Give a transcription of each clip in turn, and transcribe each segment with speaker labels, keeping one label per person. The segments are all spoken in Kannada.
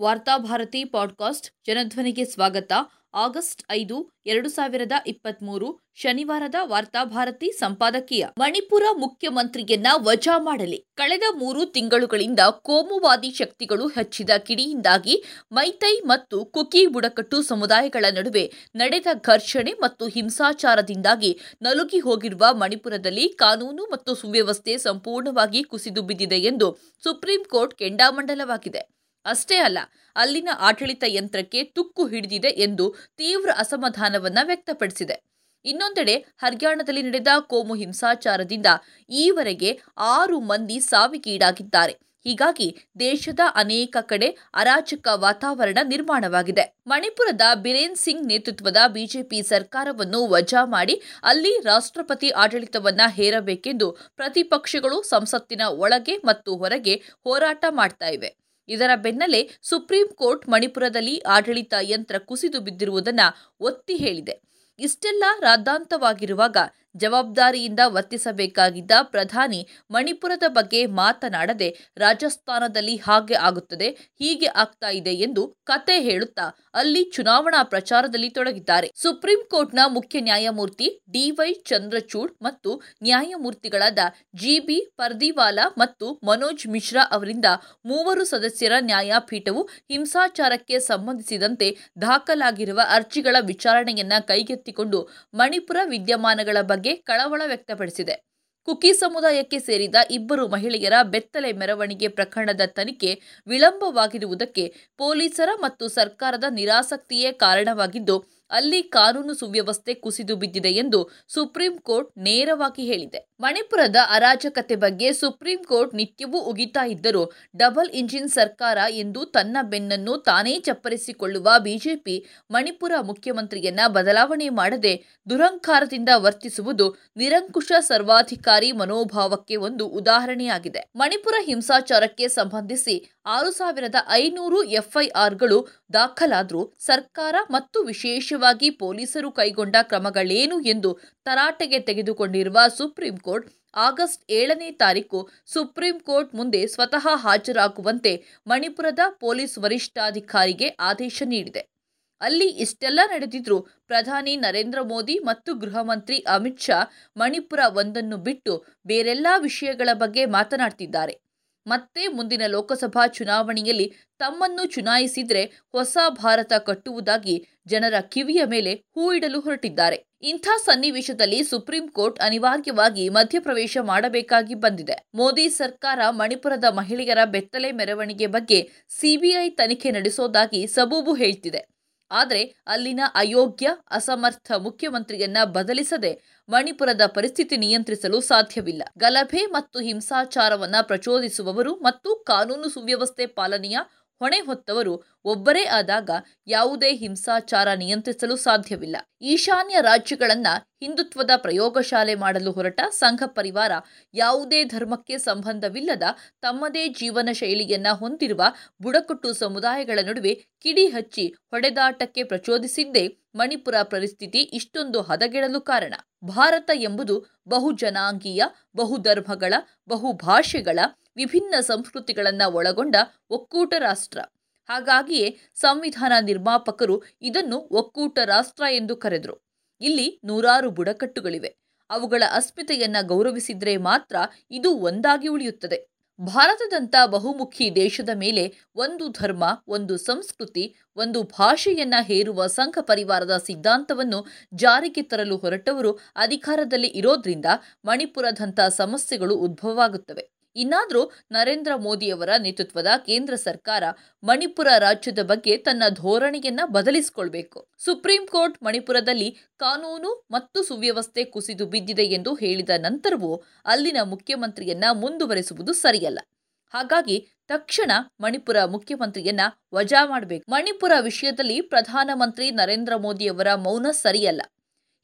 Speaker 1: ವಾರ್ತಾಭಾರತಿ ಪಾಡ್ಕಾಸ್ಟ್ ಜನಧ್ವನಿಗೆ ಸ್ವಾಗತ. ಆಗಸ್ಟ್ ಐದು, ಎರಡು ಸಾವಿರದ ಇಪ್ಪತ್ಮೂರು, ಶನಿವಾರದ ವಾರ್ತಾಭಾರತಿ ಸಂಪಾದಕೀಯ. ಮಣಿಪುರ ಮುಖ್ಯಮಂತ್ರಿಯನ್ನ ವಜಾ ಮಾಡಲಿ. ಕಳೆದ ಮೂರು ತಿಂಗಳುಗಳಿಂದ ಕೋಮುವಾದಿ ಶಕ್ತಿಗಳು ಹಚ್ಚಿದ ಕಿಡಿಯಿಂದಾಗಿ ಮೈತೈ ಮತ್ತು ಕುಕಿ ಬುಡಕಟ್ಟು ಸಮುದಾಯಗಳ ನಡುವೆ ನಡೆದ ಘರ್ಷಣೆ ಮತ್ತು ಹಿಂಸಾಚಾರದಿಂದಾಗಿ ನಲುಗಿ ಹೋಗಿರುವ ಮಣಿಪುರದಲ್ಲಿ ಕಾನೂನು ಮತ್ತು ಸುವ್ಯವಸ್ಥೆ ಸಂಪೂರ್ಣವಾಗಿ ಕುಸಿದು ಬಿದ್ದಿದೆ ಎಂದು ಸುಪ್ರೀಂ ಕೋರ್ಟ್ ಕೆಂಡಾಮಂಡಲವಾಗಿದೆ. ಅಷ್ಟೇ ಅಲ್ಲ, ಅಲ್ಲಿನ ಆಡಳಿತ ಯಂತ್ರಕ್ಕೆ ತುಕ್ಕು ಹಿಡಿದಿದೆ ಎಂದು ತೀವ್ರ ಅಸಮಾಧಾನವನ್ನ ವ್ಯಕ್ತಪಡಿಸಿದೆ. ಇನ್ನೊಂದೆಡೆ, ಹರ್ಯಾಣದಲ್ಲಿ ನಡೆದ ಕೋಮು ಹಿಂಸಾಚಾರದಿಂದ ಈವರೆಗೆ ಆರು ಮಂದಿ ಸಾವಿಗೀಡಾಗಿದ್ದಾರೆ. ಹೀಗಾಗಿ ದೇಶದ ಅನೇಕ ಕಡೆ ಅರಾಜಕ ವಾತಾವರಣ ನಿರ್ಮಾಣವಾಗಿದೆ. ಮಣಿಪುರದ ಬಿರೇನ್ ಸಿಂಗ್ ನೇತೃತ್ವದ ಬಿಜೆಪಿ ಸರ್ಕಾರವನ್ನು ವಜಾ ಮಾಡಿ ಅಲ್ಲಿ ರಾಷ್ಟ್ರಪತಿ ಆಡಳಿತವನ್ನ ಹೇರಬೇಕೆಂದು ಪ್ರತಿಪಕ್ಷಗಳು ಸಂಸತ್ತಿನ ಒಳಗೆ ಮತ್ತು ಹೊರಗೆ ಹೋರಾಟ ಮಾಡ್ತಾ ಇವೆ. ಇದರ ಬೆನ್ನಲ್ಲೇ ಸುಪ್ರೀಂ ಕೋರ್ಟ್ ಮಣಿಪುರದಲ್ಲಿ ಆಡಳಿತ ಯಂತ್ರ ಕುಸಿದು ಬಿದ್ದಿರುವುದನ್ನು ಒತ್ತಿ ಹೇಳಿದೆ. ಇಷ್ಟೆಲ್ಲ ರಾದ್ದಾಂತವಾಗಿರುವಾಗ ಜವಾಬ್ದಾರಿಯಿಂದ ವರ್ತಿಸಬೇಕಾಗಿದ್ದ ಪ್ರಧಾನಿ ಮಣಿಪುರದ ಬಗ್ಗೆ ಮಾತನಾಡದೆ ರಾಜಸ್ಥಾನದಲ್ಲಿ ಹಾಗೆ ಆಗುತ್ತದೆ, ಹೀಗೆ ಆಗ್ತಾ ಇದೆ ಎಂದು ಕತೆ ಹೇಳುತ್ತಾ ಅಲ್ಲಿ ಚುನಾವಣಾ ಪ್ರಚಾರದಲ್ಲಿ ತೊಡಗಿದ್ದಾರೆ. ಸುಪ್ರೀಂ ಕೋರ್ಟ್ನ ಮುಖ್ಯ ನ್ಯಾಯಮೂರ್ತಿ ಡಿವೈ ಚಂದ್ರಚೂಡ್ ಮತ್ತು ನ್ಯಾಯಮೂರ್ತಿಗಳಾದ ಜಿಬಿ ಪರ್ದಿವಾಲಾ ಮತ್ತು ಮನೋಜ್ ಮಿಶ್ರಾ ಅವರಿಂದ ಮೂವರು ಸದಸ್ಯರ ನ್ಯಾಯಪೀಠವು ಹಿಂಸಾಚಾರಕ್ಕೆ ಸಂಬಂಧಿಸಿದಂತೆ ದಾಖಲಾಗಿರುವ ಅರ್ಜಿಗಳ ವಿಚಾರಣೆಯನ್ನ ಕೈಗೆತ್ತಿಕೊಂಡು ಮಣಿಪುರ ವಿದ್ಯಮಾನಗಳ ಬಗ್ಗೆ ಕಳವಳ ವ್ಯಕ್ತಪಡಿಸಿದೆ. ಕುಕಿ ಸಮುದಾಯಕ್ಕೆ ಸೇರಿದ ಇಬ್ಬರು ಮಹಿಳೆಯರ ಬೆತ್ತಲೆ ಮೆರವಣಿಗೆ ಪ್ರಕರಣದ ತನಿಖೆ ವಿಳಂಬವಾಗಿರುವುದಕ್ಕೆ ಪೊಲೀಸರ ಮತ್ತು ಸರ್ಕಾರದ ನಿರಾಸಕ್ತಿಯೇ ಕಾರಣವಾಗಿದ್ದು ಅಲ್ಲಿ ಕಾನೂನು ಸುವ್ಯವಸ್ಥೆ ಕುಸಿದು ಬಿದ್ದಿದೆ ಎಂದು ಸುಪ್ರೀಂ ಕೋರ್ಟ್ ನೇರವಾಗಿ ಹೇಳಿದೆ. ಮಣಿಪುರದ ಅರಾಜಕತೆ ಬಗ್ಗೆ ಸುಪ್ರೀಂ ಕೋರ್ಟ್ ನಿತ್ಯವೂ ಉಗಿತಾ ಇದ್ದರೂ ಡಬಲ್ ಇಂಜಿನ್ ಸರ್ಕಾರ ಎಂದು ತನ್ನ ಬೆನ್ನನ್ನು ತಾನೇ ಚಪ್ಪರಿಸಿಕೊಳ್ಳುವ ಬಿಜೆಪಿ ಮಣಿಪುರ ಮುಖ್ಯಮಂತ್ರಿಯನ್ನ ಬದಲಾವಣೆ ಮಾಡದೆ ದುರಂಕಾರದಿಂದ ವರ್ತಿಸುವುದು ನಿರಂಕುಶ ಸರ್ವಾಧಿಕಾರಿ ಮನೋಭಾವಕ್ಕೆ ಒಂದು ಉದಾಹರಣೆಯಾಗಿದೆ. ಮಣಿಪುರ ಹಿಂಸಾಚಾರಕ್ಕೆ ಸಂಬಂಧಿಸಿ ಆರು ಸಾವಿರದ ಐನೂರು ಎಫ್ಐಆರ್ಗಳು ದಾಖಲಾದರೂ ಸರ್ಕಾರ ಮತ್ತು ವಿಶೇಷವಾಗಿ ಪೊಲೀಸರು ಕೈಗೊಂಡ ಕ್ರಮಗಳೇನು ಎಂದು ತರಾಟೆಗೆ ತೆಗೆದುಕೊಂಡಿರುವ ಸುಪ್ರೀಂ ಕೋರ್ಟ್ ಆಗಸ್ಟ್ ಏಳನೇ ತಾರೀಕು ಸುಪ್ರೀಂ ಕೋರ್ಟ್ ಮುಂದೆ ಸ್ವತಃ ಹಾಜರಾಗುವಂತೆ ಮಣಿಪುರದ ಪೊಲೀಸ್ ವರಿಷ್ಠಾಧಿಕಾರಿಗೆ ಆದೇಶ ನೀಡಿದೆ. ಅಲ್ಲಿ ಇಷ್ಟೆಲ್ಲ ನಡೆದಿದ್ರೂ ಪ್ರಧಾನಿ ನರೇಂದ್ರ ಮೋದಿ ಮತ್ತು ಗೃಹ ಮಂತ್ರಿ ಅಮಿತ್ ಶಾ ಮಣಿಪುರ ಒಂದನ್ನು ಬಿಟ್ಟು ಬೇರೆಲ್ಲಾ ವಿಷಯಗಳ ಬಗ್ಗೆ ಮಾತನಾಡ್ತಿದ್ದಾರೆ. ಮತ್ತೆ ಮುಂದಿನ ಲೋಕಸಭಾ ಚುನಾವಣೆಯಲ್ಲಿ ತಮ್ಮನ್ನು ಚುನಾಯಿಸಿದ್ರೆ ಹೊಸ ಭಾರತ ಕಟ್ಟುವುದಾಗಿ ಜನರ ಕಿವಿಯ ಮೇಲೆ ಹೂ ಇಡಲು ಹೊರಟಿದ್ದಾರೆ. ಇಂಥ ಸನ್ನಿವೇಶದಲ್ಲಿ ಸುಪ್ರೀಂ ಕೋರ್ಟ್ ಅನಿವಾರ್ಯವಾಗಿ ಮಧ್ಯಪ್ರವೇಶ ಮಾಡಬೇಕಾಗಿ ಬಂದಿದೆ. ಮೋದಿ ಸರ್ಕಾರ ಮಣಿಪುರದ ಮಹಿಳೆಯರ ಬೆತ್ತಲೆ ಮೆರವಣಿಗೆ ಬಗ್ಗೆ ಸಿಬಿಐ ತನಿಖೆ ನಡೆಸೋದಾಗಿ ಸಬೂಬು ಹೇಳ್ತಿದೆ. ಆದರೆ ಅಲ್ಲಿನ ಅಯೋಗ್ಯ, ಅಸಮರ್ಥ ಮುಖ್ಯಮಂತ್ರಿಯನ್ನ ಬದಲಿಸದೆ ಮಣಿಪುರದ ಪರಿಸ್ಥಿತಿ ನಿಯಂತ್ರಿಸಲು ಸಾಧ್ಯವಿಲ್ಲ. ಗಲಭೆ ಮತ್ತು ಹಿಂಸಾಚಾರವನ್ನ ಪ್ರಚೋದಿಸುವವರು ಮತ್ತು ಕಾನೂನು ಸುವ್ಯವಸ್ಥೆ ಪಾಲನೆಯ ಹೊಣೆ ಹೊತ್ತವರು ಒಬ್ಬರೇ ಆದಾಗ ಯಾವುದೇ ಹಿಂಸಾಚಾರ ನಿಯಂತ್ರಿಸಲು ಸಾಧ್ಯವಿಲ್ಲ. ಈಶಾನ್ಯ ರಾಜ್ಯಗಳನ್ನ ಹಿಂದುತ್ವದ ಪ್ರಯೋಗಶಾಲೆ ಮಾಡಲು ಹೊರಟ ಸಂಘ ಪರಿವಾರ ಯಾವುದೇ ಧರ್ಮಕ್ಕೆ ಸಂಬಂಧವಿಲ್ಲದ ತಮ್ಮದೇ ಜೀವನ ಶೈಲಿಯನ್ನ ಹೊಂದಿರುವ ಬುಡಕಟ್ಟು ಸಮುದಾಯಗಳ ನಡುವೆ ಕಿಡಿ ಹಚ್ಚಿ ಹೊಡೆದಾಟಕ್ಕೆ ಪ್ರಚೋದಿಸಿದ್ದೇ ಮಣಿಪುರ ಪರಿಸ್ಥಿತಿ ಇಷ್ಟೊಂದು ಹದಗೆಡಲು ಕಾರಣ. ಭಾರತ ಎಂಬುದು ಬಹುಜನಾಂಗೀಯ, ಬಹುಧರ್ಮಗಳ, ಬಹುಭಾಷೆಗಳ ವಿಭಿನ್ನ ಸಂಸ್ಕೃತಿಗಳನ್ನು ಒಳಗೊಂಡ ಒಕ್ಕೂಟ ರಾಷ್ಟ್ರ. ಹಾಗಾಗಿಯೇ ಸಂವಿಧಾನ ನಿರ್ಮಾಪಕರು ಇದನ್ನು ಒಕ್ಕೂಟ ರಾಷ್ಟ್ರ ಎಂದು ಕರೆದರು. ಇಲ್ಲಿ ನೂರಾರು ಬುಡಕಟ್ಟುಗಳಿವೆ. ಅವುಗಳ ಅಸ್ಮಿತೆಯನ್ನು ಗೌರವಿಸಿದರೆ ಮಾತ್ರ ಇದು ಒಂದಾಗಿ ಉಳಿಯುತ್ತದೆ. ಭಾರತದಂಥ ಬಹುಮುಖಿ ದೇಶದ ಮೇಲೆ ಒಂದು ಧರ್ಮ, ಒಂದು ಸಂಸ್ಕೃತಿ, ಒಂದು ಭಾಷೆಯನ್ನ ಹೇರುವ ಸಂಘ ಪರಿವಾರದ ಸಿದ್ಧಾಂತವನ್ನು ಜಾರಿಗೆ ತರಲು ಹೊರಟವರು ಅಧಿಕಾರದಲ್ಲಿ ಇರೋದ್ರಿಂದ ಮಣಿಪುರದಂಥ ಸಮಸ್ಯೆಗಳು ಉದ್ಭವವಾಗುತ್ತವೆ. ಇನ್ನಾದರೂ ನರೇಂದ್ರ ಮೋದಿಯವರ ನೇತೃತ್ವದ ಕೇಂದ್ರ ಸರ್ಕಾರ ಮಣಿಪುರ ರಾಜ್ಯದ ಬಗ್ಗೆ ತನ್ನ ಧೋರಣೆಯನ್ನ ಬದಲಿಸಿಕೊಳ್ಬೇಕು. ಸುಪ್ರೀಂ ಕೋರ್ಟ್ ಮಣಿಪುರದಲ್ಲಿ ಕಾನೂನು ಮತ್ತು ಸುವ್ಯವಸ್ಥೆ ಕುಸಿದು ಬಿದ್ದಿದೆ ಎಂದು ಹೇಳಿದ ನಂತರವೂ ಅಲ್ಲಿನ ಮುಖ್ಯಮಂತ್ರಿಯನ್ನ ಮುಂದುವರೆಸುವುದು ಸರಿಯಲ್ಲ. ಹಾಗಾಗಿ ತಕ್ಷಣ ಮಣಿಪುರ ಮುಖ್ಯಮಂತ್ರಿಯನ್ನ ವಜಾ ಮಾಡಬೇಕು. ಮಣಿಪುರ ವಿಷಯದಲ್ಲಿ ಪ್ರಧಾನಮಂತ್ರಿ ನರೇಂದ್ರ ಮೋದಿಯವರ ಮೌನ ಸರಿಯಲ್ಲ.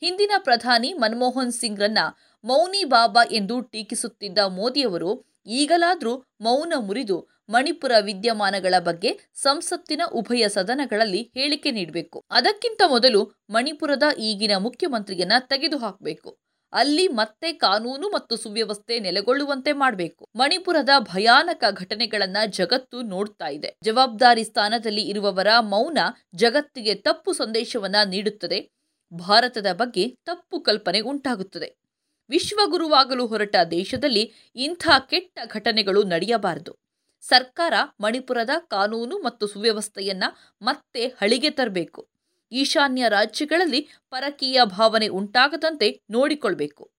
Speaker 1: ಹಿಂದಿನ ಪ್ರಧಾನಿ ಮನಮೋಹನ್ ಸಿಂಗ್ರನ್ನ ಮೌನಿ ಬಾಬಾ ಎಂದು ಟೀಕಿಸುತ್ತಿದ್ದ ಮೋದಿಯವರು ಈಗಲಾದರೂ ಮೌನ ಮುರಿದು ಮಣಿಪುರ ವಿದ್ಯಮಾನಗಳ ಬಗ್ಗೆ ಸಂಸತ್ತಿನ ಉಭಯ ಸದನಗಳಲ್ಲಿ ಹೇಳಿಕೆ ನೀಡಬೇಕು. ಅದಕ್ಕಿಂತ ಮೊದಲು ಮಣಿಪುರದ ಈಗಿನ ಮುಖ್ಯಮಂತ್ರಿಯನ್ನ ತೆಗೆದುಹಾಕಬೇಕು. ಅಲ್ಲಿ ಮತ್ತೆ ಕಾನೂನು ಮತ್ತು ಸುವ್ಯವಸ್ಥೆ ನೆಲೆಗೊಳ್ಳುವಂತೆ ಮಾಡಬೇಕು. ಮಣಿಪುರದ ಭಯಾನಕ ಘಟನೆಗಳನ್ನ ಜಗತ್ತು ನೋಡ್ತಾ ಇದೆ. ಜವಾಬ್ದಾರಿ ಸ್ಥಾನದಲ್ಲಿ ಇರುವವರ ಮೌನ ಜಗತ್ತಿಗೆ ತಪ್ಪು ಸಂದೇಶವನ್ನ ನೀಡುತ್ತದೆ. ಭಾರತದ ಬಗ್ಗೆ ತಪ್ಪು ಕಲ್ಪನೆ ಉಂಟಾಗುತ್ತದೆ. ವಿಶ್ವಗುರುವಾಗಲು ಹೊರಟ ದೇಶದಲ್ಲಿ ಇಂಥ ಕೆಟ್ಟ ಘಟನೆಗಳು ನಡೆಯಬಾರದು. ಸರ್ಕಾರ ಮಣಿಪುರದ ಕಾನೂನು ಮತ್ತು ಸುವ್ಯವಸ್ಥೆಯನ್ನ ಮತ್ತೆ ಹಳಿಗೆ ತರಬೇಕು. ಈಶಾನ್ಯ ರಾಜ್ಯಗಳಲ್ಲಿ ಪರಕೀಯ ಭಾವನೆ ಉಂಟಾಗದಂತೆ ನೋಡಿಕೊಳ್ಬೇಕು.